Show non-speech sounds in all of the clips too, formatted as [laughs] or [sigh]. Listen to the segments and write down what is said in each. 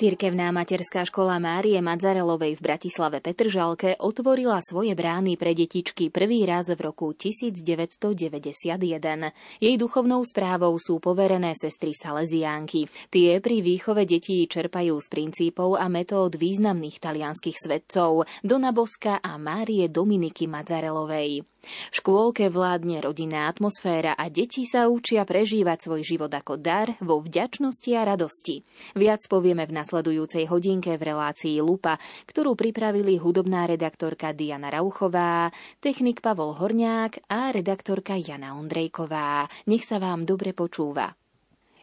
Cirkevná materská škola Márie Madzarelovej v Bratislave Petržalke otvorila svoje brány pre detičky prvý raz v roku 1991. Jej duchovnou správou sú poverené sestry Salesiánky. Tie pri výchove detí čerpajú z princípov a metód významných talianských svetcov Dona Boska a Márie Dominiky Madzarelovej. V škôlke vládne rodinná atmosféra a deti sa učia prežívať svoj život ako dar vo vďačnosti a radosti. Viac povieme v nasledujúcej hodinke v relácii Lupa, ktorú pripravili hudobná redaktorka Diana Rauchová, technik Pavol Horňák a redaktorka Jana Ondrejková. Nech sa vám dobre počúva.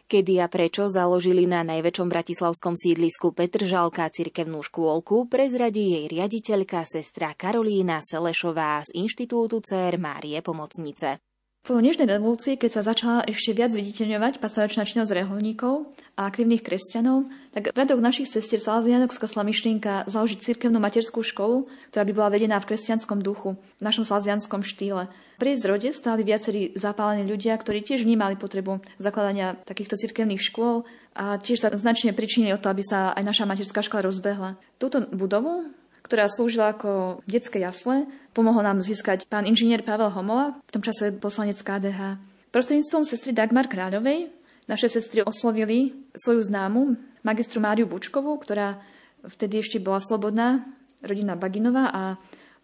Kedy a prečo založili na najväčšom bratislavskom sídlisku Petržalka cirkevnú škôlku, prezradí jej riaditeľka sestra Karolína Selešová z Inštitútu CR Márie Pomocnice. Po nežnej revolúcii, keď sa začala ešte viac viditeľňovať pastoračná činnosť reholníkov a aktívnych kresťanov, tak radok našich sestier Salesianok skosla myšlienka založiť cirkevnú materskú školu, ktorá by bola vedená v kresťanskom duchu, v našom salesianskom štýle. Pri zrode stáli viacerí zapálení ľudia, ktorí tiež vnímali potrebu zakladania takýchto cirkevných škôl a tiež sa značne pričinili o to, aby sa aj naša materská škola rozbehla. Túto budovu, ktorá slúžila ako detské jasle, pomohol nám získať pán inžinier Pavel Homola, v tom čase poslanec KDH. Prostredníctvom sestry Dagmar Kráľovej naše sestry oslovili svoju známu, magistru Máriu Bučkovú, ktorá vtedy ešte bola slobodná, rodina Baginová a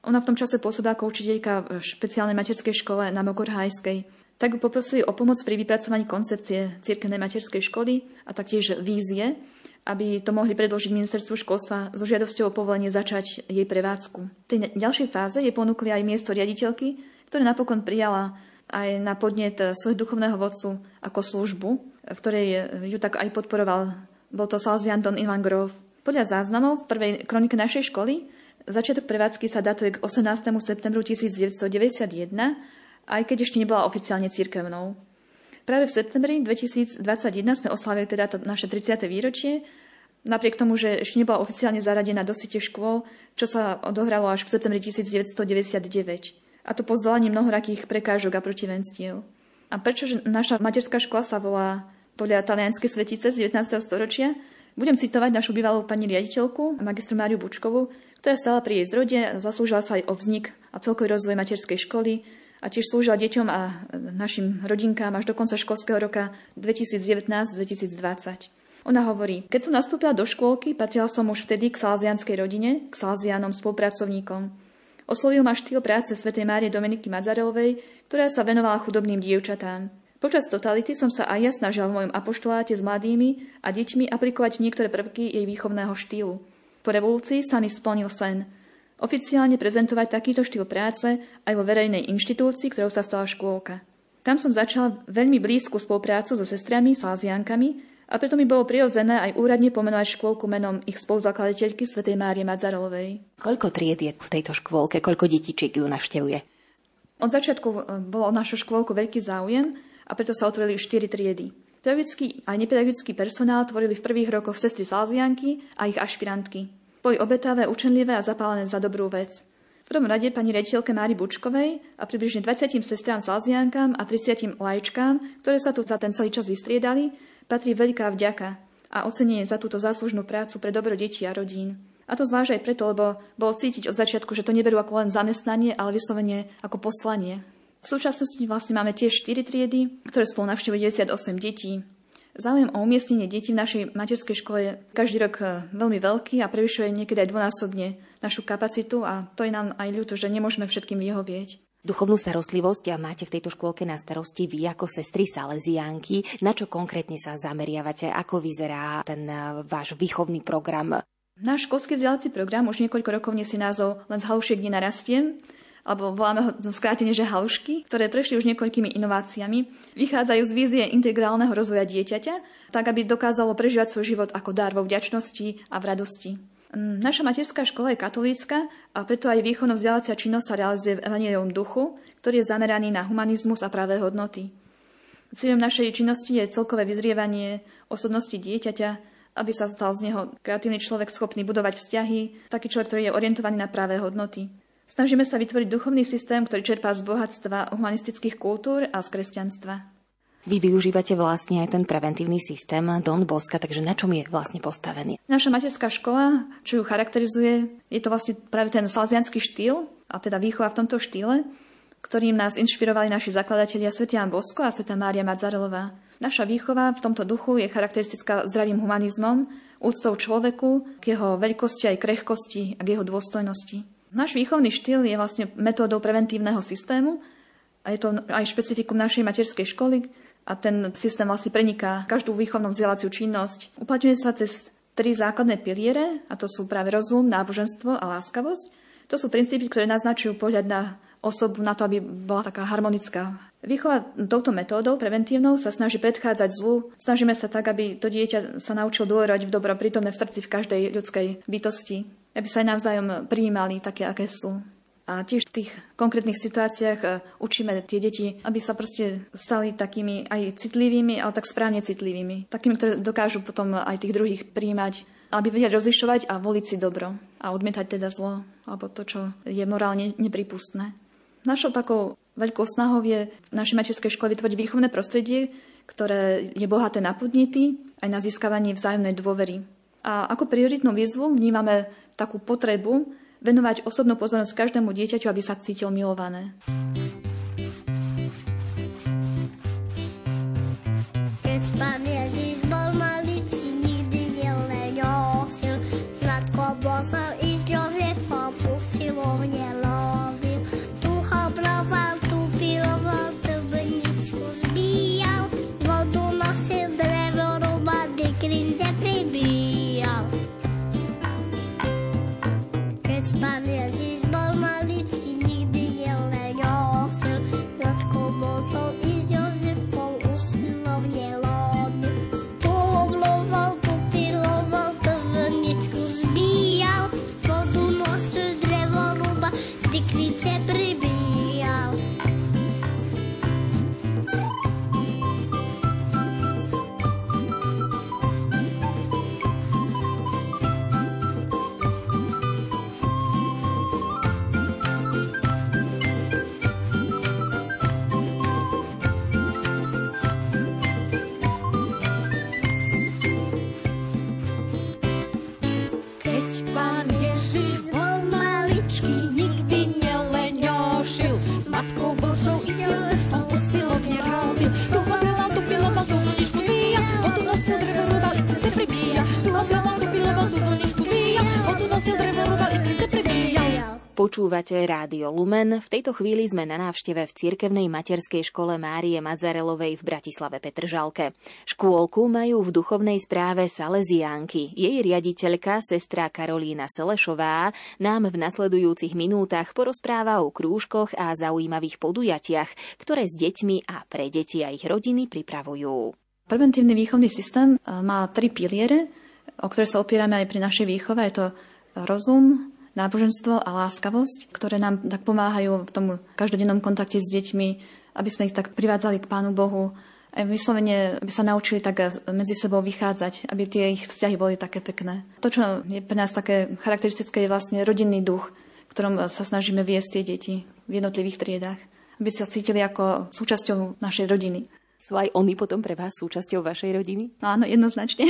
ona v tom čase pôsobila ako učiteľka v špeciálnej materskej škole na Mokorhajskej. Tak ju poprosili o pomoc pri vypracovaní koncepcie cirkevnej materskej školy a taktiež vízie, aby to mohli predložiť ministerstvu školstva so žiadosťou o povolenie začať jej prevádzku. V tej ďalšej fáze je ponúkli aj miesto riaditeľky, ktoré napokon prijala aj na podnet svojho duchovného vodcu ako službu, v ktorej ju tak aj podporoval. Bol to Salzian Don Ivan Grove. Podľa záznamov v prvej kronike našej školy Začiatok prevádzky sa datuje k 18. septembru 1991, aj keď ešte nebola oficiálne cirkevnou. Práve v septembri 2021 sme oslavili teda to naše 30. výročie, napriek tomu, že ešte nebola oficiálne zaradená do siete škôl, čo sa odohralo až v septembri 1999. A to po zdolaní mnohorakých prekážok a protivenstiev. A prečo naša materská škola sa volá podľa talianskej svetice z 19. storočia, budem citovať našu bývalú pani riaditeľku, magistru Máriu Bučkovú, ktorá stala pri jej zrode, zaslúžila sa aj o vznik a celkový rozvoj materskej školy a tiež slúžila deťom a našim rodinkám až do konca školského roka 2019-2020. Ona hovorí, keď som nastúpila do škôlky, patrila som už vtedy k salzianskej rodine, k salzianom spolupracovníkom. Oslovil ma štýl práce svätej Márie Dominiky Madzarelovej, ktorá sa venovala chudobným dievčatám. Počas totality som sa aj ja snažil v mojom apoštoláte s mladými a deťmi aplikovať niektoré prvky jej výchovného štýlu. Po revolúcii sa mi splnil sen. Oficiálne prezentovať takýto štýl práce aj vo verejnej inštitúcii, ktorou sa stala škôlka. Tam som začal veľmi blízku spoluprácu so sestrami, salziankami a preto mi bolo prirodzené aj úradne pomenovať škôlku menom ich spoluzakladateľky svätej Márie Madzarolovej. Koľko tried je v tejto škôlke? Koľko detičiek ju navštevuje? Od začiatku e, bolo o našu škôlku veľký záujem a preto sa otvorili štyri triedy. Pedagogický a nepedagogický personál tvorili v prvých rokoch sestry Salzianky a ich ašpirantky. Boli obetavé, učenlivé a zapálené za dobrú vec. V prvom rade pani rediteľke Mári Bučkovej a približne 20 sestrám Salziankám a 30 lajčkám, ktoré sa tu za ten celý čas vystriedali, patrí veľká vďaka a ocenenie za túto záslužnú prácu pre dobro detí a rodín. A to zvlášť aj preto, lebo bolo cítiť od začiatku, že to neberú ako len zamestnanie, ale vyslovene ako poslanie. V súčasnosti vlastne máme tiež 4 triedy, ktoré spolu navštevujú 98 detí. Záujem o umiestnenie detí v našej materskej škole je každý rok e, veľmi veľký a prevyšuje niekedy aj dvonásobne našu kapacitu a to je nám aj ľúto, že nemôžeme všetkým vyhovieť. Duchovnú starostlivosť a máte v tejto škôlke na starosti vy ako sestry Salesiánky. Na čo konkrétne sa zameriavate? Ako vyzerá ten e, váš výchovný program? Náš školský vzdelávací program už niekoľko rokov nesie názov Len z halušiek nenarastiem alebo voláme ho skrátene, že halušky, ktoré prešli už niekoľkými inováciami, vychádzajú z vízie integrálneho rozvoja dieťaťa, tak aby dokázalo prežívať svoj život ako dar vo vďačnosti a v radosti. Mm, naša materská škola je katolícka a preto aj výchovno vzdelávacia činnosť sa realizuje v evangeliovom duchu, ktorý je zameraný na humanizmus a práve hodnoty. Cieľom našej činnosti je celkové vyzrievanie osobnosti dieťaťa, aby sa stal z neho kreatívny človek schopný budovať vzťahy, taký človek, ktorý je orientovaný na práve hodnoty. Snažíme sa vytvoriť duchovný systém, ktorý čerpá z bohatstva humanistických kultúr a z kresťanstva. Vy využívate vlastne aj ten preventívny systém Don Boska, takže na čom je vlastne postavený? Naša materská škola, čo ju charakterizuje, je to vlastne práve ten salzianský štýl, a teda výchova v tomto štýle, ktorým nás inšpirovali naši zakladatelia Sv. Jan Bosko a Sv. Mária Madzarelová. Naša výchova v tomto duchu je charakteristická zdravým humanizmom, úctou človeku, k jeho veľkosti aj krehkosti a k jeho dôstojnosti. Náš výchovný štýl je vlastne metódou preventívneho systému a je to aj špecifikum našej materskej školy, a ten systém vlastne preniká každú výchovnú vzdeláciu činnosť. Uplatňuje sa cez tri základné piliere, a to sú práve rozum, náboženstvo a láskavosť. To sú princípy, ktoré naznačujú pohľad na osobu na to, aby bola taká harmonická. Výchova touto metódou preventívnou sa snaží predchádzať zlu. Snažíme sa tak, aby to dieťa sa naučilo dôverovať v dobro prítomné v srdci v každej ľudskej bytosti. Aby sa aj navzájom prijímali také, aké sú. A tiež v tých konkrétnych situáciách e, učíme tie deti, aby sa proste stali takými aj citlivými, ale tak správne citlivými. Takými, ktoré dokážu potom aj tých druhých príjmať, aby vedeli rozlišovať a voliť si dobro a odmietať teda zlo, alebo to, čo je morálne nepripustné. Našou takou veľkou snahou je v našej materskej škole vytvoriť výchovné prostredie, ktoré je bohaté na podnety aj na získavanie vzájomnej dôvery. A ako prioritnú výzvu vnímame takú potrebu venovať osobnú pozornosť každému dieťaťu, aby sa cítil milované. Keď Počúvate Rádio Lumen. V tejto chvíli sme na návšteve v cirkevnej materskej škole Márie Madzarelovej v Bratislave Petržalke. Škôlku majú v duchovnej správe Salesiánky. Jej riaditeľka, sestra Karolína Selešová, nám v nasledujúcich minútach porozpráva o krúžkoch a zaujímavých podujatiach, ktoré s deťmi a pre deti a ich rodiny pripravujú. Preventívny výchovný systém e, má tri piliere, o ktoré sa opierame aj pri našej výchove. Je to rozum, náboženstvo a láskavosť, ktoré nám tak pomáhajú v tom každodennom kontakte s deťmi, aby sme ich tak privádzali k Pánu Bohu, aj vyslovene, aby sa naučili tak medzi sebou vychádzať, aby tie ich vzťahy boli také pekné. To, čo je pre nás také charakteristické, je vlastne rodinný duch, v ktorom sa snažíme viesť tie deti v jednotlivých triedách, aby sa cítili ako súčasťou našej rodiny. Sú aj oni potom pre vás súčasťou vašej rodiny? No áno, jednoznačne.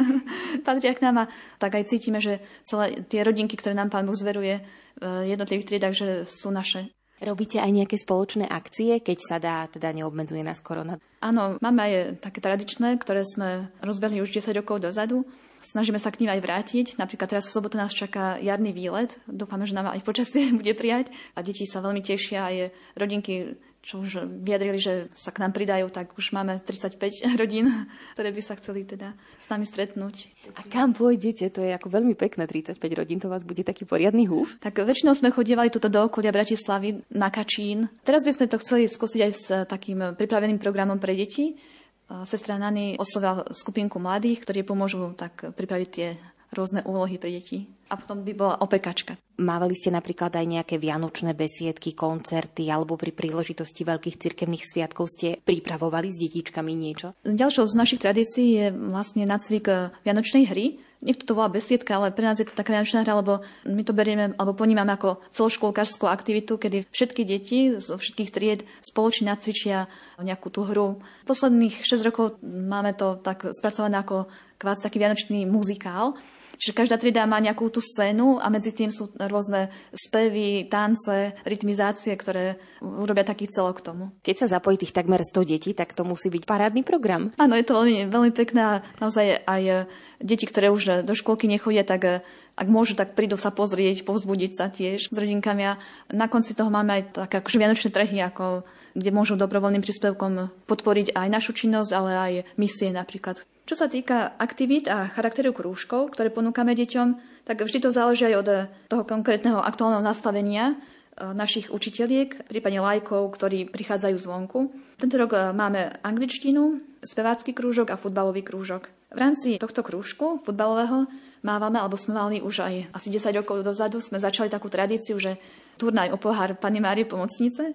[laughs] Patria k nám a tak aj cítime, že celé tie rodinky, ktoré nám Pán Boh zveruje v jednotlivých triedách, že sú naše. Robíte aj nejaké spoločné akcie, keď sa dá, teda neobmedzuje nás korona? Áno, máme aj také tradičné, ktoré sme rozbehli už 10 rokov dozadu. Snažíme sa k ním aj vrátiť. Napríklad teraz v sobotu nás čaká jarný výlet. Dúfame, že nám aj počasie [laughs] bude prijať. A deti sa veľmi tešia. Aj rodinky čo už vyjadrili, že sa k nám pridajú, tak už máme 35 [laughs] rodín, ktoré by sa chceli teda s nami stretnúť. A kam pôjdete? To je ako veľmi pekné 35 rodín, to vás bude taký poriadny húf. Tak väčšinou sme chodievali tuto do okolia Bratislavy na Kačín. Teraz by sme to chceli skúsiť aj s takým pripraveným programom pre deti. Sestra Nany oslovila skupinku mladých, ktorí pomôžu tak pripraviť tie rôzne úlohy pre deti. A potom by bola opekačka. Mávali ste napríklad aj nejaké vianočné besiedky, koncerty alebo pri príležitosti veľkých cirkevných sviatkov ste pripravovali s detičkami niečo? Ďalšou z našich tradícií je vlastne nacvik eh, vianočnej hry. Niekto to volá besiedka, ale pre nás je to taká vianočná hra, lebo my to berieme alebo ponímame ako celoškolkárskú aktivitu, kedy všetky deti zo všetkých tried spoločne nacvičia nejakú tú hru. Posledných 6 rokov máme to tak spracované ako kvác taký vianočný muzikál, Čiže každá trieda má nejakú tú scénu a medzi tým sú rôzne spevy, tance, rytmizácie, ktoré urobia taký celok k tomu. Keď sa zapojí tých takmer 100 detí, tak to musí byť parádny program. Áno, je to veľmi, veľmi pekné a naozaj aj e, deti, ktoré už do školky nechodia, tak e, ak môžu, tak prídu sa pozrieť, povzbudiť sa tiež s rodinkami a na konci toho máme aj také akože vianočné trhy, ako kde môžu dobrovoľným príspevkom podporiť aj našu činnosť, ale aj misie napríklad. Čo sa týka aktivít a charakteru krúžkov, ktoré ponúkame deťom, tak vždy to záleží aj od toho konkrétneho aktuálneho nastavenia e, našich učiteľiek, prípadne lajkov, ktorí prichádzajú zvonku. Tento rok e, máme angličtinu, spevácky krúžok a futbalový krúžok. V rámci tohto krúžku futbalového mávame, alebo sme mali už aj asi 10 rokov dozadu, sme začali takú tradíciu, že turnaj o pohár Pani Márie Pomocnice,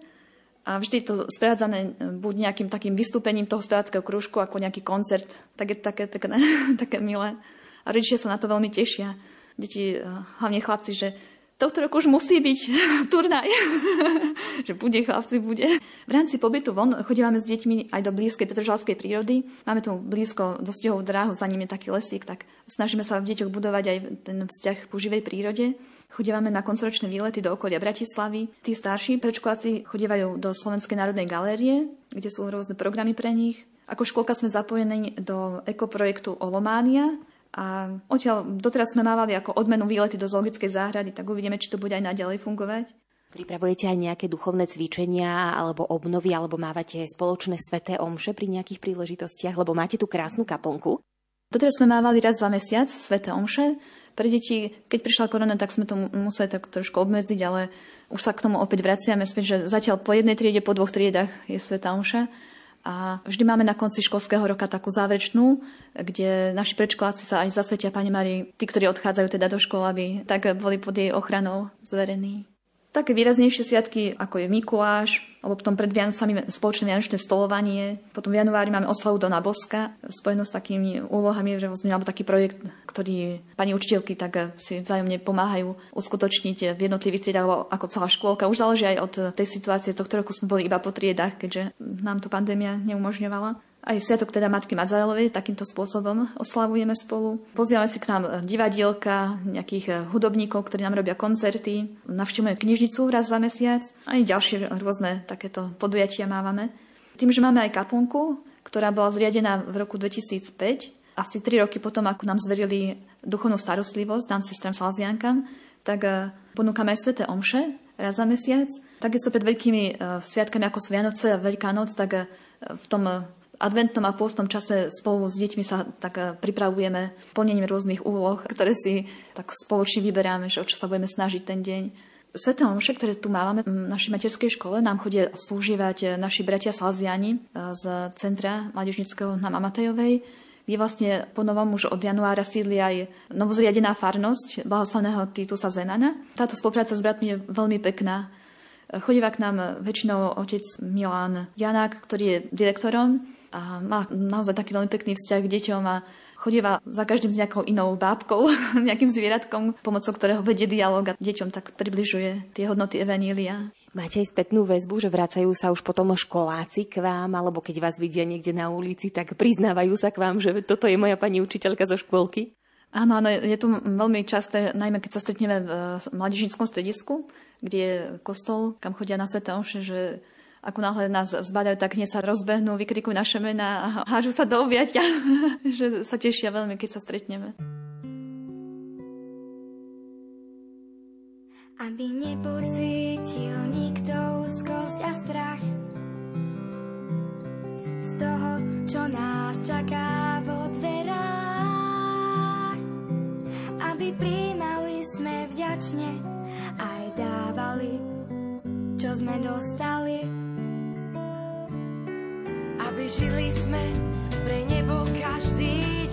a vždy to sprevádzané e, buď nejakým takým vystúpením toho speváckého krúžku, ako nejaký koncert, tak je to také pekné, [laughs] také milé. A rodičia sa na to veľmi tešia. Deti, e, hlavne chlapci, že tohto roku už musí byť [laughs] turnaj. [laughs] že bude, chlapci, bude. V rámci pobytu von chodívame s deťmi aj do blízkej Petržalskej prírody. Máme tu blízko dostihovú dráhu, za ním je taký lesík, tak snažíme sa v deťoch budovať aj ten vzťah k živej prírode. Chodívame na koncoročné výlety do okolia Bratislavy. Tí starší predškoláci chodívajú do Slovenskej národnej galérie, kde sú rôzne programy pre nich. Ako školka sme zapojení do ekoprojektu Olománia, a odtiaľ doteraz sme mávali ako odmenu výlety do zoologickej záhrady, tak uvidíme, či to bude aj naďalej fungovať. Pripravujete aj nejaké duchovné cvičenia alebo obnovy, alebo mávate spoločné sveté omše pri nejakých príležitostiach, lebo máte tu krásnu kaplnku? Doteraz sme mávali raz za mesiac sveté omše, pre deti, keď prišla korona, tak sme to museli tak trošku obmedziť, ale už sa k tomu opäť vraciame späť, že zatiaľ po jednej triede, po dvoch triedach je Sveta Omša. A vždy máme na konci školského roka takú záverečnú, kde naši predškoláci sa aj zasvetia Pani Mari, tí, ktorí odchádzajú teda do školy, aby tak boli pod jej ochranou zverení. Také výraznejšie sviatky, ako je Mikuláš, alebo potom pred Vianocami spoločné vianočné stolovanie. Potom v januári máme oslavu Dona Boska, spojenú s takými úlohami, vlastne, alebo taký projekt, ktorý pani učiteľky tak si vzájomne pomáhajú uskutočniť v jednotlivých triedách, alebo ako celá škôlka. Už záleží aj od tej situácie. Tohto roku sme boli iba po triedách, keďže nám to pandémia neumožňovala. Aj Sviatok teda Matky Madzarelovej takýmto spôsobom oslavujeme spolu. Pozývame si k nám divadielka, nejakých eh, hudobníkov, ktorí nám robia koncerty. Navštívujeme knižnicu raz za mesiac. Aj ďalšie rôzne takéto podujatia mávame. Tým, že máme aj kaplnku, ktorá bola zriadená v roku 2005, asi tri roky potom, ako nám zverili duchovnú starostlivosť, nám sestram Salziankam, tak eh, ponúkame aj sveté omše raz za mesiac. Takisto pred veľkými eh, sviatkami, ako sú Vianoce a Veľká noc, tak v tom adventnom a pôstnom čase spolu s deťmi sa tak eh, pripravujeme plnením rôznych úloh, ktoré si tak spoločne vyberáme, že o čo sa budeme snažiť ten deň. Sveté omše, ktoré tu máme v našej materskej škole, nám chodia slúživať eh, naši bratia Salziani eh, z Centra mládežnického na Mamatejovej, kde vlastne po novom už od januára sídli aj novozriadená farnosť blahoslavného Titusa Zemana. Táto spolupráca s bratmi je veľmi pekná. Chodíva k nám väčšinou otec Milan Janák, ktorý je direktorom a má naozaj taký veľmi pekný vzťah k deťom a chodíva za každým s nejakou inou bábkou, [laughs] nejakým zvieratkom, pomocou ktorého vedie dialog a deťom tak približuje tie hodnoty Evanília. Máte aj spätnú väzbu, že vracajú sa už potom školáci k vám, alebo keď vás vidia niekde na ulici, tak priznávajú sa k vám, že toto je moja pani učiteľka zo škôlky? Áno, áno, je to veľmi časté, najmä keď sa stretneme v mladížnickom stredisku, kde je kostol, kam chodia na Svete Omše, že ako náhle nás zbadajú, tak hneď sa rozbehnú, vykrikujú naše mená a hážu sa do objatia, [laughs] že sa tešia veľmi, keď sa stretneme. Aby nepocítil nikto úzkosť a strach z toho, čo nás čaká vo dverách. Aby príjmali sme vďačne aj dávali, čo sme dostali žili sme pre nebo každý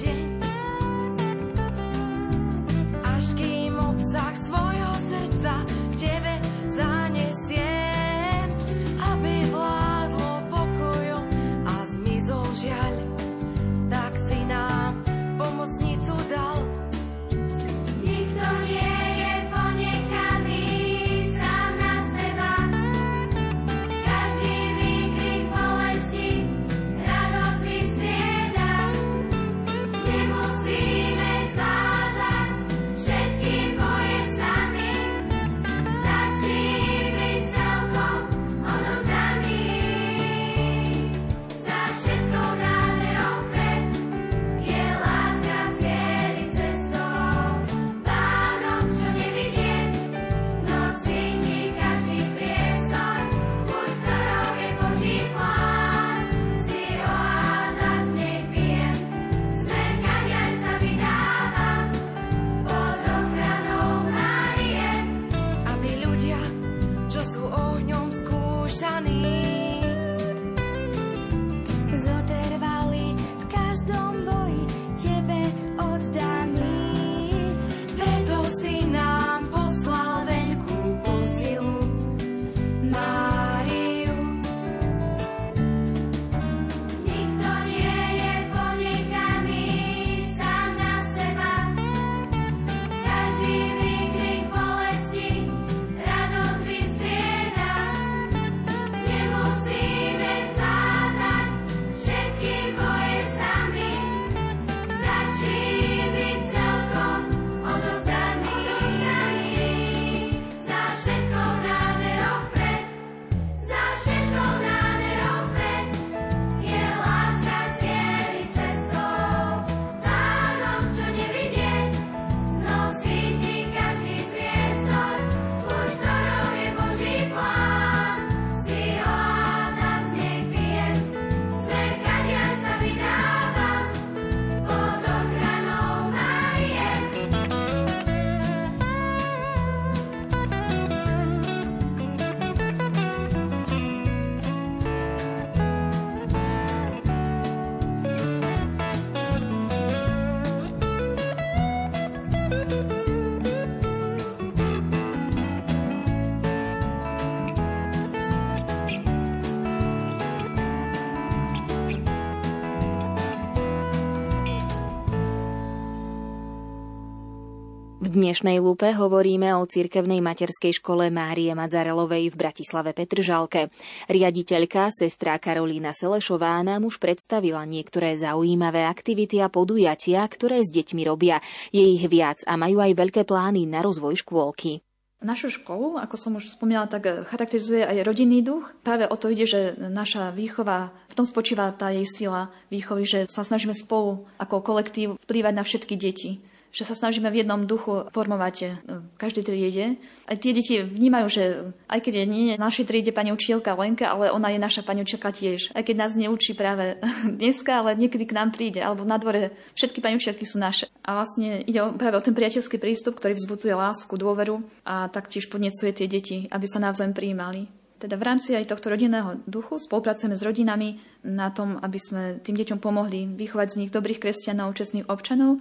dnešnej lupe hovoríme o cirkevnej materskej škole Márie Madzarelovej v Bratislave Petržalke. Riaditeľka, sestra Karolína Selešová nám už predstavila niektoré zaujímavé aktivity a podujatia, ktoré s deťmi robia. Je ich viac a majú aj veľké plány na rozvoj škôlky. Našu školu, ako som už spomínala, tak charakterizuje aj rodinný duch. Práve o to ide, že naša výchova, v tom spočíva tá jej sila výchovy, že sa snažíme spolu ako kolektív vplývať na všetky deti že sa snažíme v jednom duchu formovať e, v každej triede. Aj tie deti vnímajú, že aj keď nie je našej triede pani učiteľka Lenka, ale ona je naša pani učiteľka tiež. Aj keď nás neučí práve [laughs] dneska, ale niekedy k nám príde, alebo na dvore všetky pani učiteľky sú naše. A vlastne ide práve o ten priateľský prístup, ktorý vzbudzuje lásku, dôveru a taktiež podnecuje tie deti, aby sa navzájom prijímali. Teda v rámci aj tohto rodinného duchu spolupracujeme s rodinami na tom, aby sme tým deťom pomohli vychovať z nich dobrých kresťanov, čestných občanov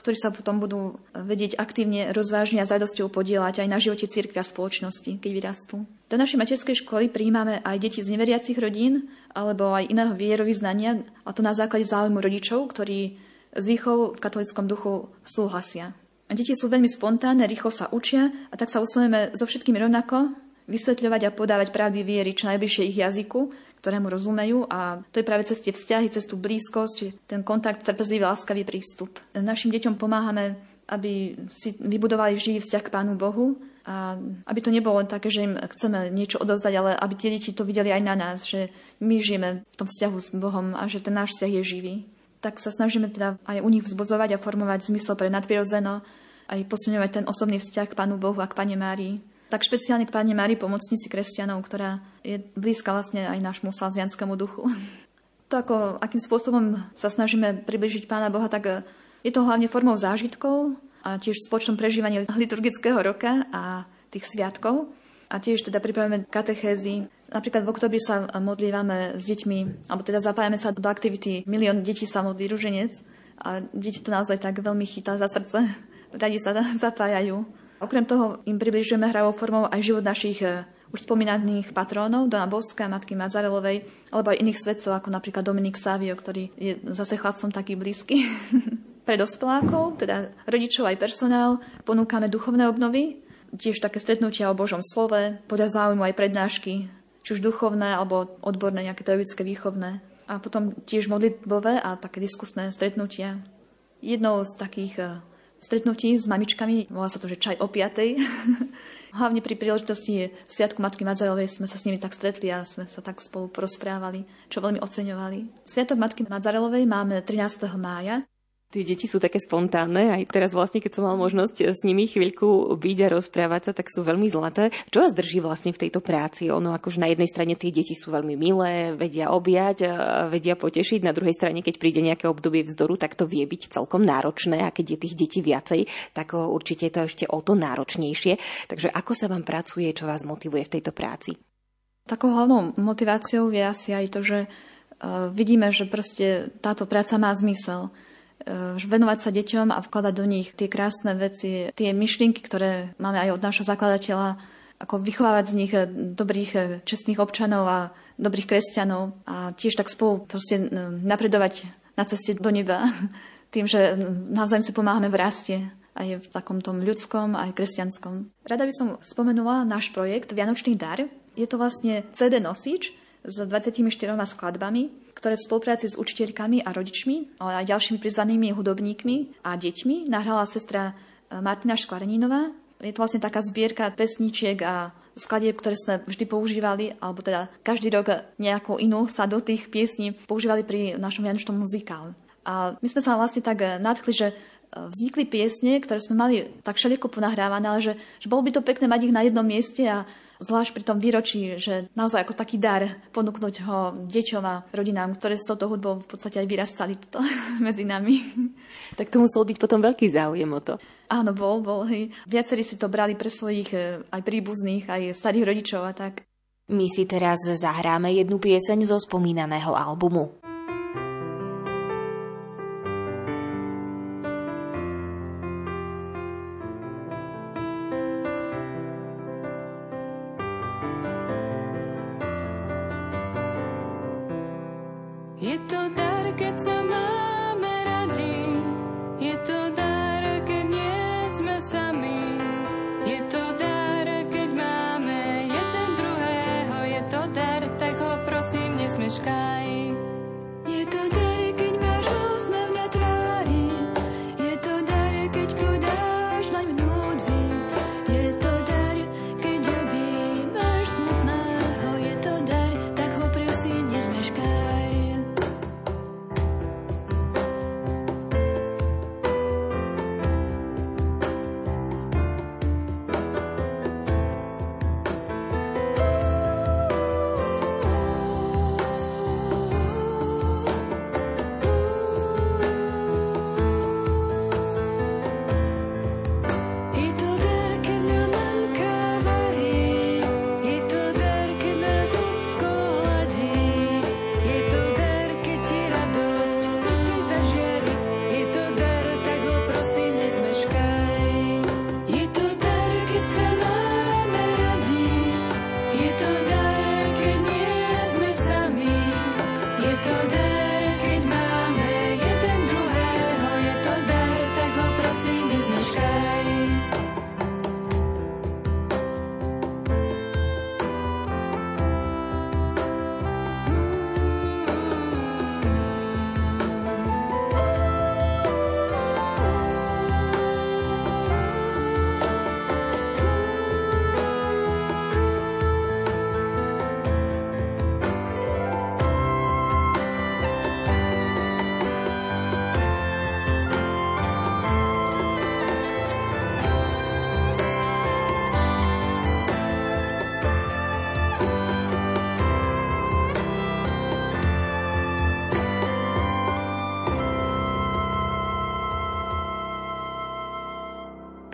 ktorí sa potom budú vedieť aktívne, rozvážne a s radosťou podielať aj na živote cirkvi a spoločnosti, keď vyrastú. Do našej materskej školy prijímame aj deti z neveriacich rodín alebo aj iného vierovýznania, a to na základe záujmu rodičov, ktorí s výchovou v katolickom duchu súhlasia. A deti sú veľmi spontánne, rýchlo sa učia a tak sa usilujeme so všetkými rovnako vysvetľovať a podávať pravdy viery čo najbližšie ich jazyku, ktorému rozumejú a to je práve cez tie vzťahy, cez tú blízkosť, ten kontakt, trpezlivý, láskavý prístup. Našim deťom pomáhame, aby si vybudovali živý vzťah k Pánu Bohu a aby to nebolo len také, že im chceme niečo odozdať, ale aby tie deti to videli aj na nás, že my žijeme v tom vzťahu s Bohom a že ten náš vzťah je živý. Tak sa snažíme teda aj u nich vzbuzovať a formovať zmysel pre nadprirodzeno, aj posilňovať ten osobný vzťah k Pánu Bohu a k Pane Márii tak špeciálne k Pani Mári, pomocnici kresťanov, ktorá je blízka vlastne aj nášmu salzianskému duchu. [laughs] To, ako, akým spôsobom sa snažíme približiť Pána Boha, tak eh, je to hlavne formou zážitkov a tiež spoločnom prežívaní liturgického roka a tých sviatkov. A tiež teda pripravujeme katechézy. Napríklad v oktobri sa modlívame s deťmi, alebo teda zapájame sa do aktivity Milión detí sa modlí ruženec. A deti to naozaj tak veľmi chytá za srdce. [laughs] Radi sa zapájajú. Okrem toho im približujeme hravou formou aj život našich eh, už spomínaných patrónov, Dona Boska, Matky Mazarelovej, alebo aj iných svedcov, ako napríklad Dominik Savio, ktorý je zase chlapcom taký blízky. [laughs] Pre dospelákov, teda rodičov aj personál, ponúkame duchovné obnovy, tiež také stretnutia o Božom slove, podľa záujmu aj prednášky, či už duchovné alebo odborné, nejaké pedagogické výchovné. A potom tiež modlitbové a také diskusné stretnutia. Jednou z takých eh, stretnutí s mamičkami, volá sa to, že čaj o piatej. [laughs] Hlavne pri príležitosti Sviatku Matky Madzarelovej sme sa s nimi tak stretli a sme sa tak spolu porozprávali, čo veľmi oceňovali. Sviatok Matky Madzarelovej máme 13. mája Tie deti sú také spontánne, aj teraz vlastne, keď som mal možnosť s nimi chvíľku byť a rozprávať sa, tak sú veľmi zlaté. Čo vás drží vlastne v tejto práci? Ono akože na jednej strane tie deti sú veľmi milé, vedia objať, vedia potešiť, na druhej strane, keď príde nejaké obdobie vzdoru, tak to vie byť celkom náročné a keď je tých detí viacej, tak určite je to ešte o to náročnejšie. Takže ako sa vám pracuje, čo vás motivuje v tejto práci? Takou hlavnou motiváciou je asi aj to, že vidíme, že proste táto práca má zmysel Eh, venovať sa deťom a vkladať do nich tie krásne veci, tie myšlienky, ktoré máme aj od našho zakladateľa, ako vychovávať z nich eh, dobrých, eh, čestných občanov a dobrých kresťanov a tiež tak spolu proste napredovať na ceste do neba [laughs] tým, že navzájom si pomáhame v raste aj v takom tom ľudskom, aj kresťanskom. Rada by som spomenula náš projekt Vianočný dar. Je to vlastne CD nosič, s 24 skladbami, ktoré v spolupráci s učiteľkami a rodičmi, ale aj ďalšími prizvanými hudobníkmi a deťmi nahrala sestra e, Martina Škvarnínová. Je to vlastne taká zbierka pesničiek a skladieb, ktoré sme vždy používali, alebo teda každý rok nejakú inú sadu tých piesní používali pri našom Vianočnom muzikále. A my sme sa vlastne tak nadchli, že e, vznikli piesne, ktoré sme mali tak všelijako ponahrávané, ale že, že bolo by to pekné mať ich na jednom mieste a zvlášť pri tom výročí, že naozaj ako taký dar ponúknuť ho deťom a rodinám, ktoré s touto hudbou v podstate aj vyrastali toto [laughs] medzi nami. Tak to musel byť potom veľký záujem o to. Áno, bol, bol. Hej. Viacerí si to brali pre svojich eh, aj príbuzných, aj starých rodičov a tak. My si teraz zahráme jednu pieseň zo spomínaného albumu.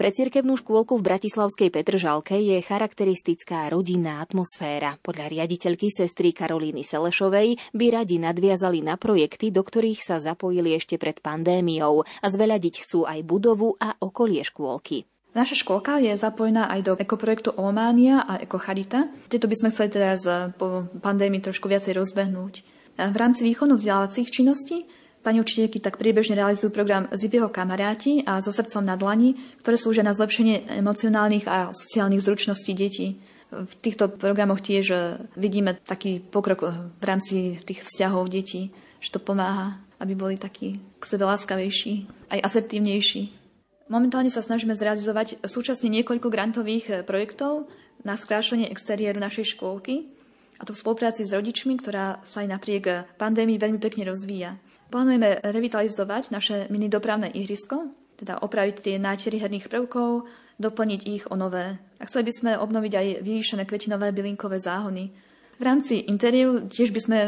Pre cirkevnú škôlku v Bratislavskej Petržalke je charakteristická rodinná atmosféra. Podľa riaditeľky sestry Karolíny Selešovej by radi nadviazali na projekty, do ktorých sa zapojili ešte pred pandémiou a zveľadiť chcú aj budovu a okolie škôlky. Naša škôlka je zapojená aj do ekoprojektu Ománia a Ekocharita. Tieto by sme chceli teraz eh, po pandémii trošku viacej rozbehnúť. V rámci výkonu vzdelávacích činností Pani učiteľky tak priebežne realizujú program Zipieho kamaráti a so srdcom na dlani, ktoré slúžia na zlepšenie emocionálnych a sociálnych zručností detí. V týchto programoch tiež e, vidíme taký pokrok e, v rámci tých vzťahov detí, že to pomáha, aby boli takí k sebe láskavejší, aj asertívnejší. Momentálne sa snažíme zrealizovať súčasne niekoľko grantových e, projektov na skrášenie exteriéru našej škôlky, a to v spolupráci s rodičmi, ktorá sa aj napriek pandémii veľmi pekne rozvíja. Plánujeme revitalizovať naše mini dopravné ihrisko, teda opraviť tie nátery herných prvkov, doplniť ich o nové. A chceli by sme obnoviť aj vyvýšené kvetinové bylinkové záhony. V rámci interiéru tiež by sme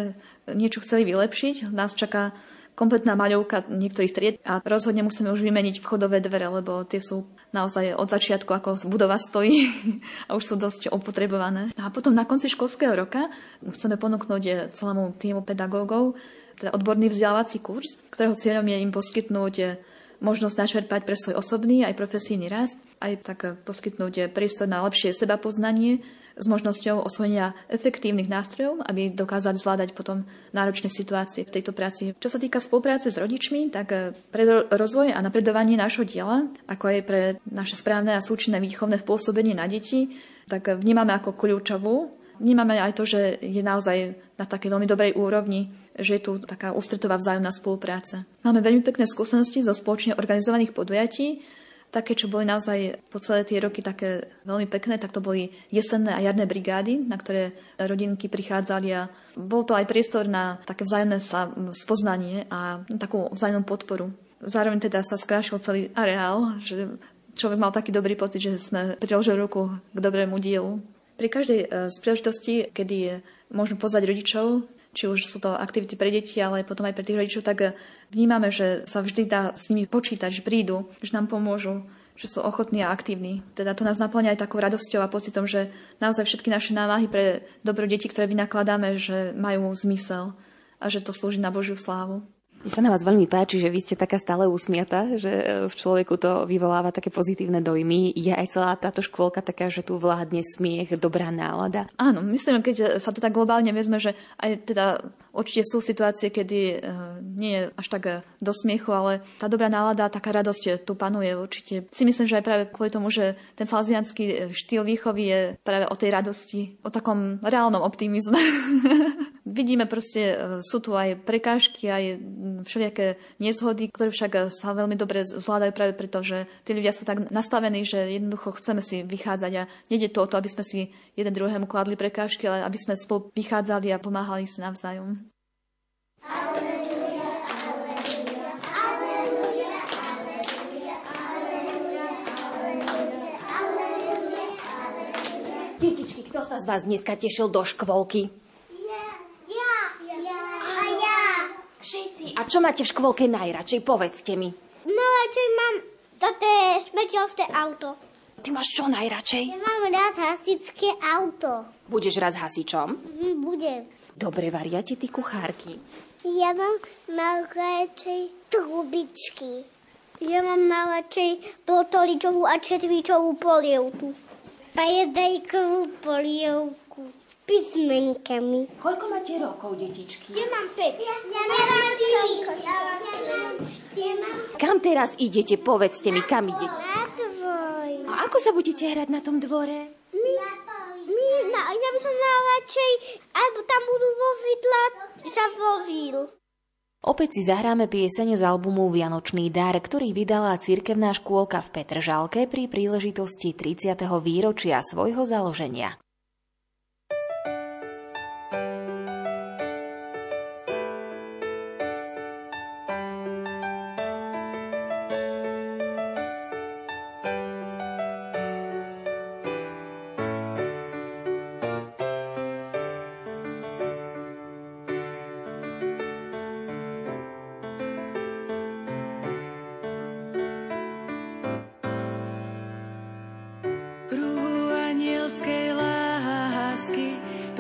niečo chceli vylepšiť. Nás čaká kompletná maľovka niektorých tried a rozhodne musíme už vymeniť vchodové dvere, lebo tie sú naozaj od začiatku, ako budova stojí [laughs] a už sú dosť opotrebované. A potom na konci školského roka chceme ponúknuť celému týmu pedagógov teda odborný vzdelávací kurz, ktorého cieľom je im poskytnúť eh, možnosť načerpať pre svoj osobný aj profesijný rast, aj tak eh, poskytnúť eh, priestor na lepšie seba poznanie s možnosťou osvojenia efektívnych nástrojov, aby dokázali zvládať potom náročné situácie v tejto práci. Čo sa týka spolupráce s rodičmi, tak pre rozvoj a napredovanie nášho diela, ako aj pre naše správne a súčinné výchovné pôsobenie na deti, tak vnímame ako kľúčovú. Vnímame aj to, že je naozaj na takej veľmi dobrej úrovni že je tu taká ústretová vzájomná spolupráca. Máme veľmi pekné skúsenosti zo spoločne organizovaných podujatí, také, čo boli naozaj po celé tie roky také veľmi pekné, tak to boli jesenné a jarné brigády, na ktoré rodinky prichádzali a bol to aj priestor na také vzájomné sa spoznanie a takú vzájomnú podporu. Zároveň teda sa skrášil celý areál, že človek mal taký dobrý pocit, že sme priložili ruku k dobrému dielu. Pri každej z príležitosti, kedy môžeme pozvať rodičov či už sú to aktivity pre deti, ale potom aj pre tých rodičov, tak vnímame, že sa vždy dá s nimi počítať, že prídu, že nám pomôžu, že sú ochotní a aktívni. Teda to nás naplňa aj takou radosťou a pocitom, že naozaj všetky naše námahy pre dobro detí, ktoré vynakladáme, že majú zmysel a že to slúži na Božiu slávu. Mne sa na vás veľmi páči, že vy ste taká stále usmiata, že e, v človeku to vyvoláva také pozitívne dojmy. Je aj celá táto škôlka taká, že tu vládne smiech, dobrá nálada? Áno, myslím, keď sa to tak globálne vezme, že aj teda určite sú situácie, kedy uh, nie je až tak e, do smiechu, ale tá dobrá nálada, taká radosť tu panuje určite. Si myslím, že aj práve kvôli tomu, že ten salzianský štýl výchovy je práve o tej radosti, o takom reálnom optimizme. [laughs] Vidíme proste, sú tu aj prekážky, aj všelijaké nezhody, ktoré však sa veľmi dobre zvládajú práve preto, že tí ľudia sú tak nastavení, že jednoducho chceme si vychádzať a nejde to o to, aby sme si jeden druhému kladli prekážky, ale aby sme spolu vychádzali a pomáhali si navzájom. Detičky, kto sa z vás dneska tešil do škôlky? A čo máte v škôlke najradšej? Povedzte mi. Najradšej mám také smetiaste auto. Ty máš čo najradšej? Ja mám rád hasičské auto. Budeš raz hasičom? Mm, Budem. Dobre, varia ti ty kuchárky. Ja mám najradšej trubičky. Ja mám najradšej brotoličovú a četvičovú polievku. Pajedejkovú polievku. Písmenkami. Koľko máte rokov, detičky? Ja mám 5. Ja, ja nemám 4. Ja mám 4. Kam teraz idete? Povedzte mi, kam idete? Na tvoj. A ako sa budete hrať na tom dvore? My, my, na, ja by som najradšej, alebo tam budú vozidla, sa vozil. Opäť si zahráme piesene z albumu Vianočný dar, ktorý vydala cirkevná škôlka v Petržalke pri príležitosti 30. výročia svojho založenia.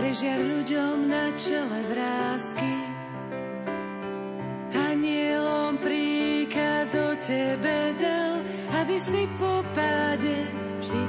Prežiar ľuďom na čele vrázky. Anielom príkaz o tebe dal, aby si po páde vždy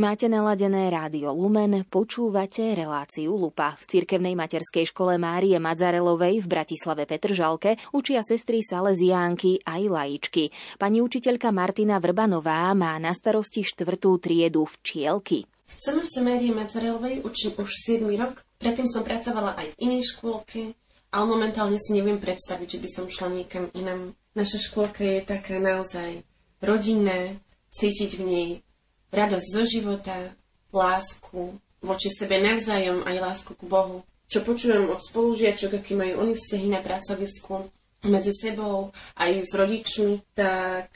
Máte naladené rádio Lumen, počúvate reláciu Lupa. V cirkevnej materskej škole Márie Madzarelovej v Bratislave Petržalke učia sestry Salesiánky aj laičky. Pani učiteľka Martina Vrbanová má na starosti štvrtú triedu včielky. V CMŠ Márie Madzarelovej učím už 7 rok. Predtým som pracovala aj v inej škôlke, ale momentálne si neviem predstaviť, že by som šla niekam inam. Naša škôlka je taká naozaj rodinná, cítiť v nej radosť zo života, lásku voči sebe navzájom, aj lásku k Bohu. Čo počujem od spolužiačok, aký majú oni vzťahy na pracovisku, medzi sebou, aj s rodičmi, tak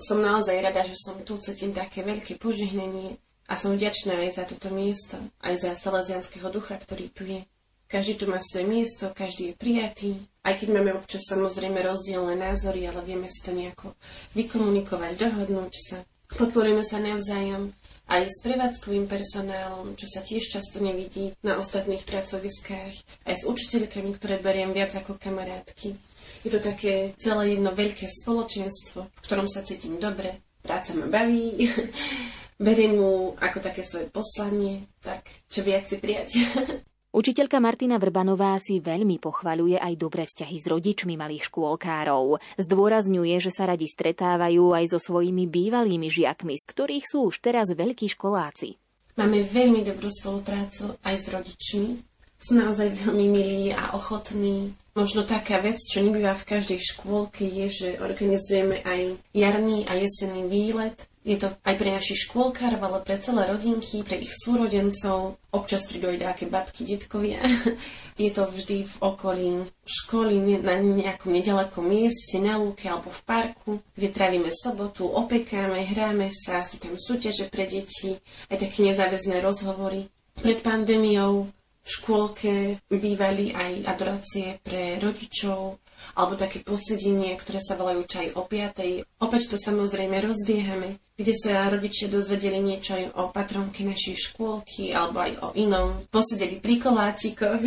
som naozaj rada, že som tu, cítim také veľké požehnanie a som vďačná aj za toto miesto, aj za salesianského ducha, ktorý tu je. Každý tu má svoje miesto, každý je prijatý, aj keď máme občas samozrejme rozdielne názory, ale vieme si to nejako vykomunikovať, dohodnúť sa. Podporujeme sa navzájom aj s prevádzkovým personálom, čo sa tiež často nevidí na ostatných pracoviskách, aj s učiteľkami, ktoré beriem viac ako kamarátky. Je to také celé jedno veľké spoločenstvo, v ktorom sa cítim dobre, práca ma baví, [laughs] beriem mu ako také svoje poslanie, tak čo viac si prijať. [laughs] Učiteľka Martina Vrbanová si veľmi pochvaľuje aj dobré vzťahy s rodičmi malých škôlkárov. Zdôrazňuje, že sa radi stretávajú aj so svojimi bývalými žiakmi, z ktorých sú už teraz veľkí školáci. Máme veľmi dobrú spoluprácu aj s rodičmi. Sú naozaj veľmi milí a ochotní. Možno taká vec, čo nebýva v každej škôlke, je, že organizujeme aj jarný a jesenný výlet je to aj pre našich škôlkárov, ale pre celé rodinky, pre ich súrodencov. Občas prídu aj nejaké babky, detkovia. [laughs] Je to vždy v okolí školy, na nejakom nedalekom mieste, na lúke alebo v parku, kde trávime sobotu, opekáme, hráme sa, sú tam súťaže pre deti, aj také nezáväzné rozhovory. Pred pandémiou v škôlke bývali aj adorácie pre rodičov, alebo také posedenie, ktoré sa volajú čaj o piatej. Opäť to samozrejme rozbiehame, kde sa rodičia dozvedeli niečo aj o patronke našej škôlky alebo aj o inom. Posedeli pri koláčikoch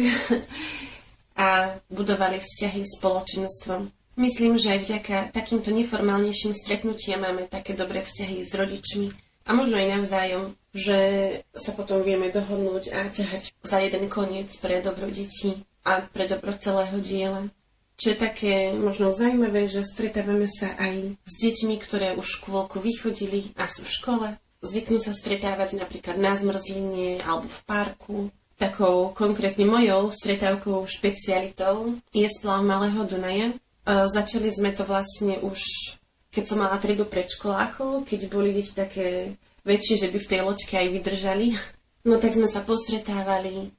[laughs] a budovali vzťahy s spoločenstvom. Myslím, že aj vďaka takýmto neformálnejším stretnutiam máme také dobré vzťahy s rodičmi a možno aj navzájom, že sa potom vieme dohodnúť a ťahať za jeden koniec pre dobro detí a pre dobro celého diela. Čo je také možno zaujímavé, že stretávame sa aj s deťmi, ktoré už škôlku vychodili a sú v škole. Zvyknú sa stretávať napríklad na zmrzline alebo v parku. Takou konkrétne mojou stretávkovou špecialitou je splav Malého Dunaja. E, začali sme to vlastne už, keď som mala triedu predškolákov, keď boli deti také väčšie, že by v tej loďke aj vydržali. No tak sme sa postretávali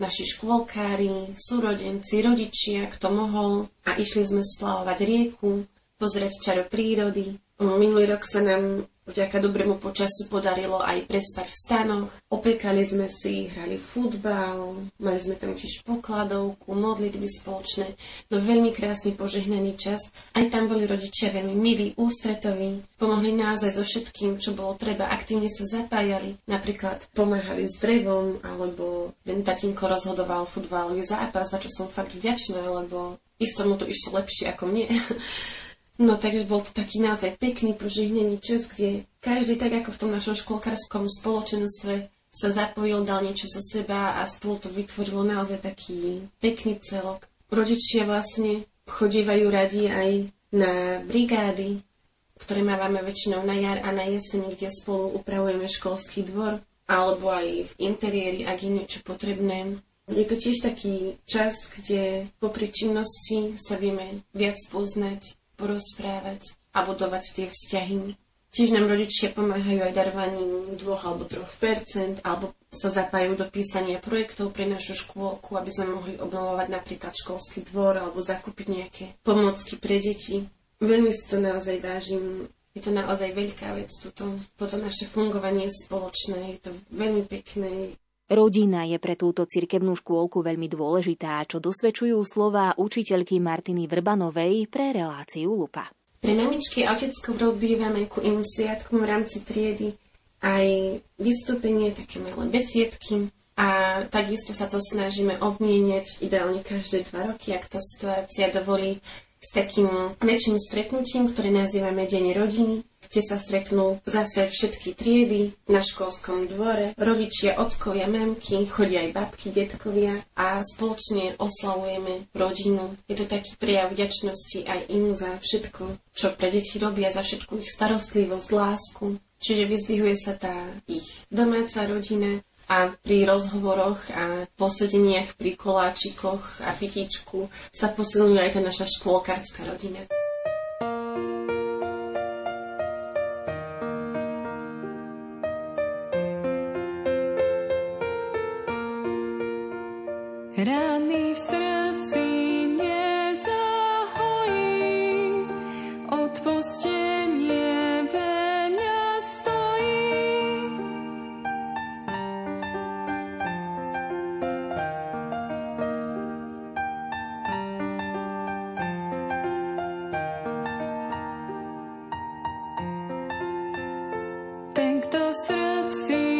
naši škôlkári, súrodenci, rodičia, kto mohol a išli sme splavovať rieku, pozrieť čaro prírody. Minulý rok sa nám Vďaka dobrému počasu podarilo aj prespať v stanoch. Opekali sme si, hrali futbal, mali sme tam tiež pokladovku, modlitby spoločné. No veľmi krásny požehnaný čas. Aj tam boli rodičia veľmi milí, ústretoví. Pomohli naozaj so všetkým, čo bolo treba. Aktívne sa zapájali. Napríklad pomáhali s drevom, alebo ten tatinko rozhodoval futbalový zápas, za čo som fakt vďačná, lebo isto mu to išlo lepšie ako mne. [laughs] No takže bol to taký naozaj pekný, požehnený čas, kde každý tak ako v tom našom školkárskom spoločenstve sa zapojil, dal niečo zo seba a spolu to vytvorilo naozaj taký pekný celok. Rodičia vlastne chodívajú radi aj na brigády, ktoré mávame väčšinou na jar a na jeseni, kde spolu upravujeme školský dvor, alebo aj v interiéri, ak je niečo potrebné. Je to tiež taký čas, kde po činnosti sa vieme viac poznať, porozprávať a budovať tie vzťahy. Tiež nám rodičia pomáhajú aj darovaním dvoch alebo troch percent, alebo sa zapájajú do písania projektov pre našu škôlku, aby sme mohli obnovovať napríklad školský dvor alebo zakúpiť nejaké pomocky pre deti. Veľmi si to naozaj vážim. Je to naozaj veľká vec, toto, toto naše fungovanie spoločné. Je to veľmi pekné. Rodina je pre túto cirkevnú škôlku veľmi dôležitá, čo dosvedčujú slová učiteľky Martiny Vrbanovej pre reláciu Lupa. Pre mamičky a otecko robívame ku im sviatkom v rámci triedy aj vystúpenie, také malé besiedky a takisto sa to snažíme obmieniať ideálne každé dva roky, ak to situácia dovolí s takým väčším stretnutím, ktoré nazývame Deň rodiny, kde sa stretnú zase všetky triedy na školskom dvore, rodičia, ockovia, mamky, chodia aj babky, detkovia a spoločne oslavujeme rodinu. Je to taký prejav vďačnosti aj im za všetko, čo pre deti robia, za všetku ich starostlivosť, lásku. Čiže vyzdvihuje sa tá ich domáca rodina a pri rozhovoroch a posedeniach pri koláčikoch a pitičku sa posilňuje aj tá naša škôlkárska rodina. Rany v srdci nezahojí, odpustenie veľa. Ten, kto v srdci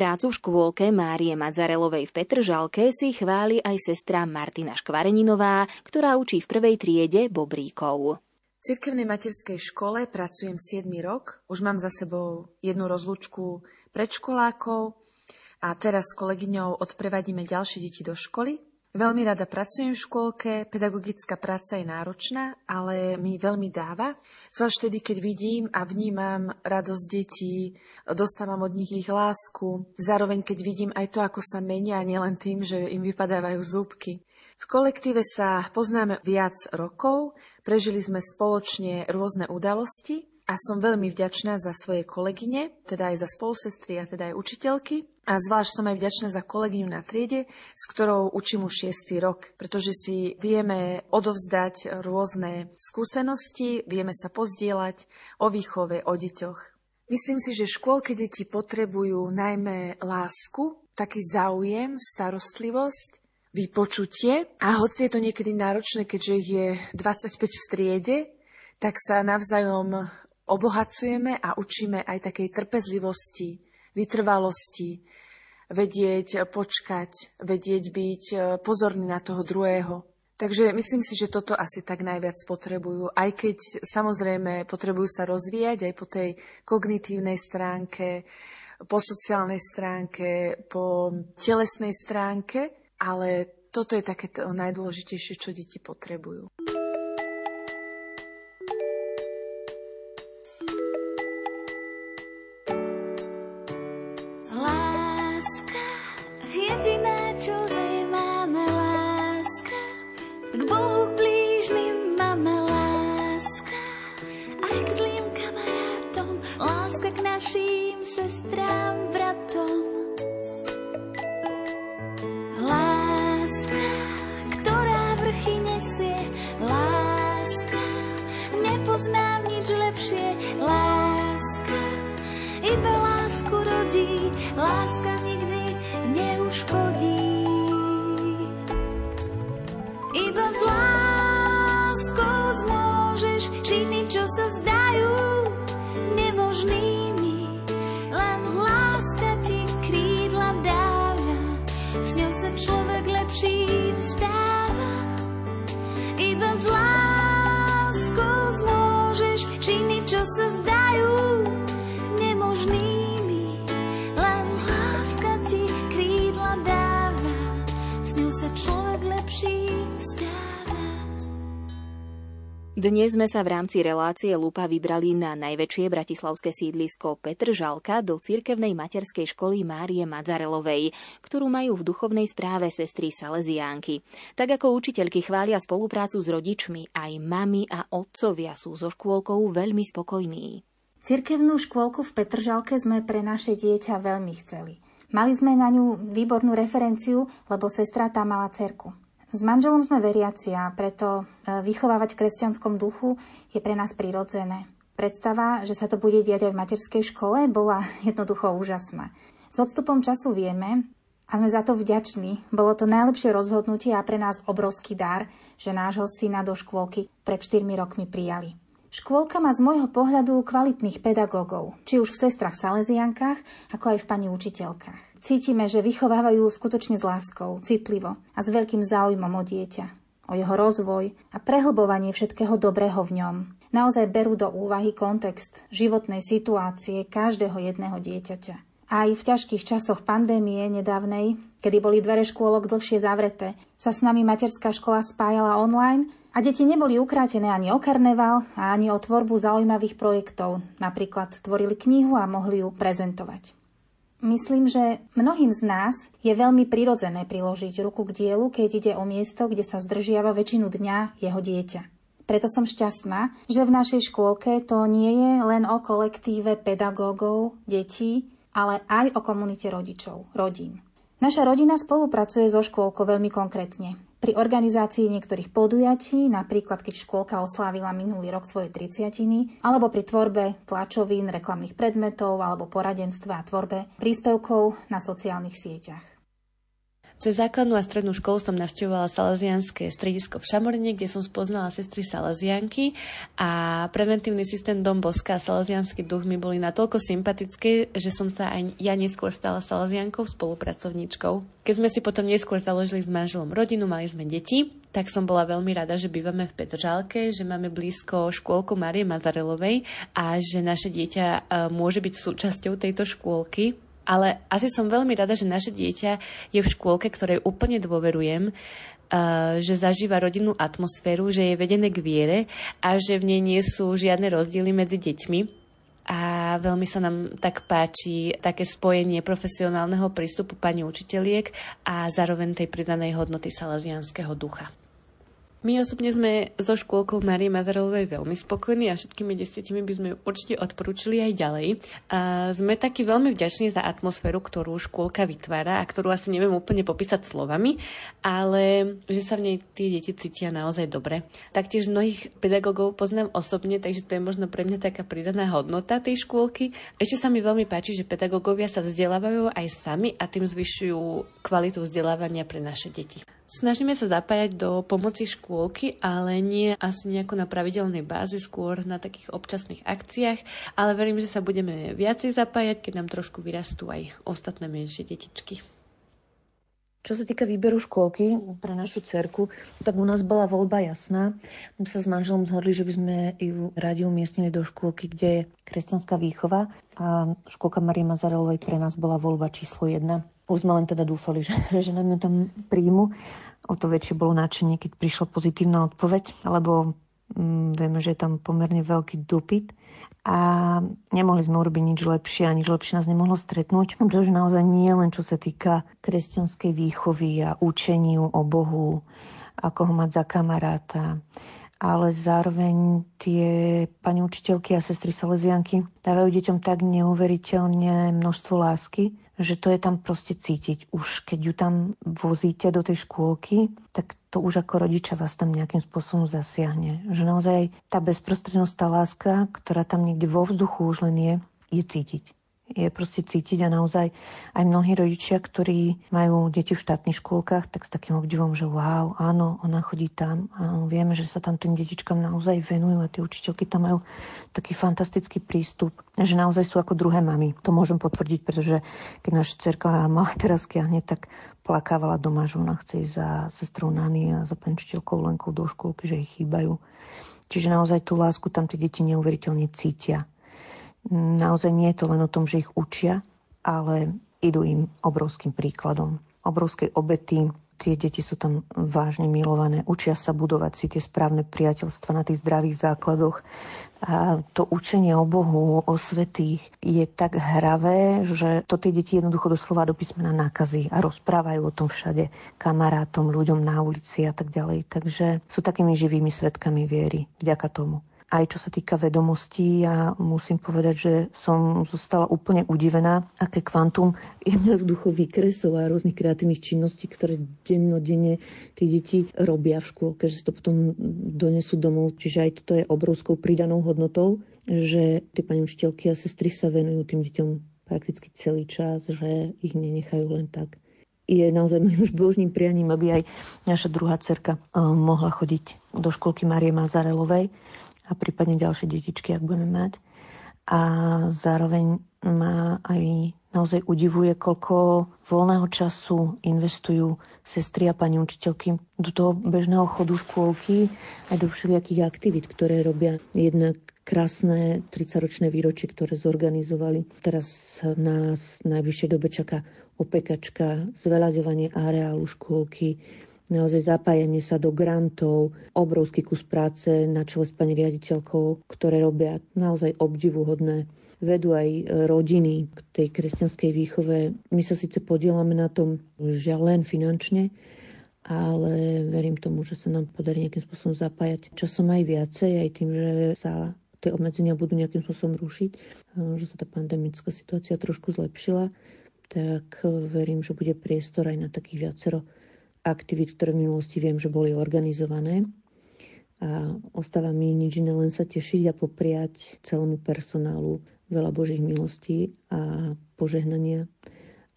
Prácu v škôlke Márie Madzarelovej v Petržalke si chváli aj sestra Martina Škvareninová, ktorá učí v prvej triede Bobríkov. V cirkevnej materskej škole pracujem 7 rok. Už mám za sebou jednu rozlúčku predškolákov a teraz s kolegyňou odprevadíme ďalšie deti do školy. Veľmi rada pracujem v škôlke, pedagogická práca je náročná, ale mi veľmi dáva. Zvlášť vtedy, keď vidím a vnímam radosť detí, dostávam od nich ich lásku. Zároveň, keď vidím aj to, ako sa menia, nielen tým, že im vypadávajú zúbky. V kolektíve sa poznáme viac rokov, prežili sme spoločne rôzne udalosti a som veľmi vďačná za svoje kolegyne, teda aj za spolusestry a teda aj učiteľky. A zvlášť som aj vďačná za kolegyňu na triede, s ktorou učím už šiestý rok, pretože si vieme odovzdať rôzne skúsenosti, vieme sa pozdieľať o výchove, o deťoch. Myslím si, že škôlke deti potrebujú najmä lásku, taký záujem, starostlivosť, vypočutie. A hoci je to niekedy náročné, keďže ich je 25 v triede, tak sa navzájom obohacujeme a učíme aj takej trpezlivosti, vytrvalosti, vedieť počkať, vedieť byť e, pozorný na toho druhého. Takže myslím si, že toto asi tak najviac potrebujú, aj keď samozrejme potrebujú sa rozvíjať aj po tej kognitívnej stránke, po sociálnej stránke, po telesnej stránke, ale toto je také to najdôležitejšie, čo deti potrebujú. Dnes sme sa v rámci relácie Lupa vybrali na najväčšie bratislavské sídlisko Petržalka do cirkevnej materskej školy Márie Madzarelovej, ktorú majú v duchovnej správe sestry Salesiánky. Tak ako učiteľky chvália spoluprácu s rodičmi, aj mami a otcovia sú so škôlkou veľmi spokojní. Cirkevnú škôlku v Petržalke sme pre naše dieťa veľmi chceli. Mali sme na ňu výbornú referenciu, lebo sestra tam mala cerku. S manželom sme veriaci a preto e, vychovávať v kresťanskom duchu je pre nás prirodzené. Predstava, že sa to bude diať aj v materskej škole, bola [laughs] jednoducho úžasná. S odstupom času vieme, a sme za to vďační. Bolo to najlepšie rozhodnutie a pre nás obrovský dar, že nášho syna do škôlky pred 4 rokmi prijali. Škôlka má z môjho pohľadu kvalitných pedagógov, či už v sestrach Salesiankách, ako aj v pani učiteľkách. Cítime, že vychovávajú skutočne s láskou, citlivo a s veľkým záujmom o dieťa, o jeho rozvoj a prehlbovanie všetkého dobrého v ňom. Naozaj berú do úvahy kontext životnej situácie každého jedného dieťaťa. Aj v ťažkých časoch pandémie nedávnej, kedy boli dvere škôlok dlhšie zavreté, sa s nami materská škola spájala online a deti neboli ukrátené ani o karneval a ani o tvorbu zaujímavých projektov. Napríklad tvorili knihu a mohli ju prezentovať. Myslím, že mnohým z nás je veľmi prirodzené priložiť ruku k dielu, keď ide o miesto, kde sa zdržiava väčšinu dňa jeho dieťa. Preto som šťastná, že v našej škôlke to nie je len o kolektíve pedagógov, detí, ale aj o komunite rodičov, rodín. Naša rodina spolupracuje so škôlkou veľmi konkrétne. Pri organizácii niektorých podujatí, napríklad keď škôlka oslávila minulý rok svoje 30 alebo pri tvorbe tlačovín, reklamných predmetov alebo poradenstva a tvorbe príspevkov na sociálnych sieťach. Cez základnú a strednú školu som navštevovala Salesianské stredisko v Šamorine, kde som spoznala sestry Salesianky a preventívny systém Dom Boska a Salesianský duch mi boli natoľko sympatické, že som sa aj ja neskôr stala Salesiankou spolupracovníčkou. Keď sme si potom neskôr založili s manželom rodinu, mali sme deti, tak som bola veľmi rada, že bývame v Petržálke, že máme blízko škôlku Marie Mazarelovej a že naše dieťa e, môže byť súčasťou tejto škôlky ale asi som veľmi rada, že naše dieťa je v škôlke, ktorej úplne dôverujem, že zažíva rodinnú atmosféru, že je vedené k viere a že v nej nie sú žiadne rozdiely medzi deťmi. A veľmi sa nám tak páči také spojenie profesionálneho prístupu pani učiteľiek a zároveň tej pridanej hodnoty salazianského ducha. My osobne sme so škôlkou Marie Mazarovej veľmi spokojní a všetkými desiatimi by sme ju určite odporúčili aj ďalej. A sme takí veľmi vďační za atmosféru, ktorú škôlka vytvára a ktorú asi neviem úplne popísať slovami, ale že sa v nej tí deti cítia naozaj dobre. Taktiež mnohých pedagógov poznám osobne, takže to je možno pre mňa taká pridaná hodnota tej škôlky. Ešte sa mi veľmi páči, že pedagógovia sa vzdelávajú aj sami a tým zvyšujú kvalitu vzdelávania pre naše deti. Snažíme sa zapájať do pomoci škôlky, ale nie asi nejako na pravidelnej báze, skôr na takých občasných akciách, ale verím, že sa budeme viacej zapájať, keď nám trošku vyrastú aj ostatné menšie detičky. Čo sa týka výberu škôlky pre našu cerku, tak u nás bola voľba jasná. My sa s manželom zhodli, že by sme ju radi umiestnili do škôlky, kde je kresťanská výchova a škôlka Marie Mazarelovej pre nás bola voľba číslo jedna. Už sme len teda dúfali, [laughs] že, že nám ju tam príjmu. O to väčšie bolo náčenie, keď prišla pozitívna odpoveď, lebo mm, vieme, že je tam pomerne veľký dopyt a nemohli sme urobiť nič lepšie a nič lepšie nás nemohlo stretnúť, [laughs] pretože naozaj nie len čo sa týka kresťanskej výchovy a učeniu o Bohu, ako ho mať za kamaráta, ale zároveň tie pani učiteľky a sestry Salesianky dávajú deťom tak neuveriteľne množstvo lásky, že to je tam proste cítiť. Už keď ju tam vozíte do tej škôlky, tak to už ako rodiča vás tam nejakým spôsobom zasiahne. Že naozaj tá bezprostrednosť, tá láska, ktorá tam niekde vo vzduchu už len je, je cítiť je proste cítiť a naozaj aj mnohí rodičia, ktorí majú deti v štátnych škôlkach, tak s takým obdivom, že wow, áno, ona chodí tam a vieme, že sa tam tým detičkám naozaj venujú a tie učiteľky tam majú taký fantastický prístup, že naozaj sú ako druhé mamy. To môžem potvrdiť, pretože keď naša cerka mala teraz kiahne, tak plakávala doma, že ona chce ísť za sestrou Nany a za pani učiteľkou Lenkou do škôlky, že ich chýbajú. Čiže naozaj tú lásku tam tie deti neuveriteľne cítia naozaj nie je to len o tom, že ich učia, ale idú im obrovským príkladom. Obrovskej obety, tie deti sú tam vážne milované, učia sa budovať si tie správne priateľstva na tých zdravých základoch. A to učenie o Bohu, o svetých je tak hravé, že to tie deti jednoducho doslova do písmena nákazy a rozprávajú o tom všade kamarátom, ľuďom na ulici a tak ďalej. Takže sú takými živými svetkami viery vďaka tomu aj čo sa týka vedomostí. Ja musím povedať, že som zostala úplne udivená, aké kvantum jednoducho kresov a rôznych kreatívnych činností, ktoré dennodenne tí deti robia v škôlke, že si to potom donesú domov. Čiže aj toto je obrovskou pridanou hodnotou, že tie pani učiteľky a sestry sa venujú tým deťom prakticky celý čas, že ich nenechajú len tak je naozaj môjim už božným prianím, aby aj naša druhá cerka eh, mohla chodiť do školky Marie Mazarelovej a prípadne ďalšie detičky, ak budeme mať. A zároveň ma aj naozaj udivuje, koľko voľného času investujú sestry a pani učiteľky do toho bežného chodu škôlky aj do všelijakých aktivít, ktoré robia jednak krásne 30-ročné výročie, ktoré zorganizovali. Teraz nás v najbližšej dobe čaká opekačka, zveľaďovanie areálu škôlky, naozaj zapájanie sa do grantov, obrovský kus práce na čele s pani riaditeľkou, ktoré robia naozaj obdivuhodné. Vedú aj rodiny k tej kresťanskej výchove. My sa síce podielame na tom, že len finančne, ale verím tomu, že sa nám podarí nejakým spôsobom zapájať časom aj viacej, aj tým, že sa tie obmedzenia budú nejakým spôsobom rušiť, že sa tá pandemická situácia trošku zlepšila, tak verím, že bude priestor aj na takých viacero aktivít, ktoré v minulosti viem, že boli organizované. A ostáva mi nič iné, len sa tešiť a popriať celému personálu veľa Božích milostí a požehnania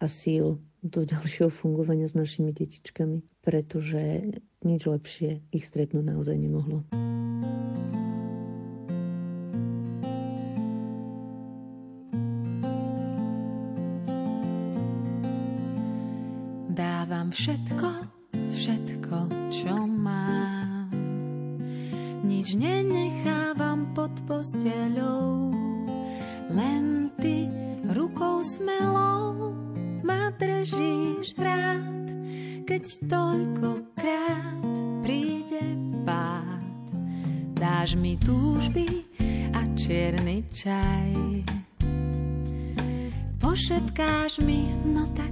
a síl do ďalšieho fungovania s našimi detičkami, pretože nič lepšie ich stretnúť naozaj nemohlo. Posteľou, len ty rukou smelou ma držíš rád, keď toľkokrát príde pád. Dáš mi túžby a čierny čaj. Pošetkáš mi, no tak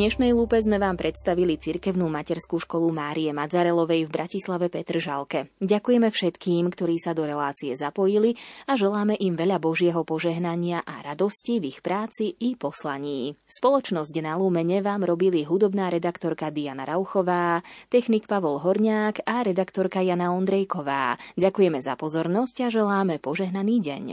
dnešnej lúpe sme vám predstavili cirkevnú materskú školu Márie Madzarelovej v Bratislave Petržalke. Ďakujeme všetkým, ktorí sa do relácie zapojili a želáme im veľa Božieho požehnania a radosti v ich práci i poslaní. Spoločnosť na Lúmene vám robili hudobná redaktorka Diana Rauchová, technik Pavol Horniák a redaktorka Jana Ondrejková. Ďakujeme za pozornosť a želáme požehnaný deň.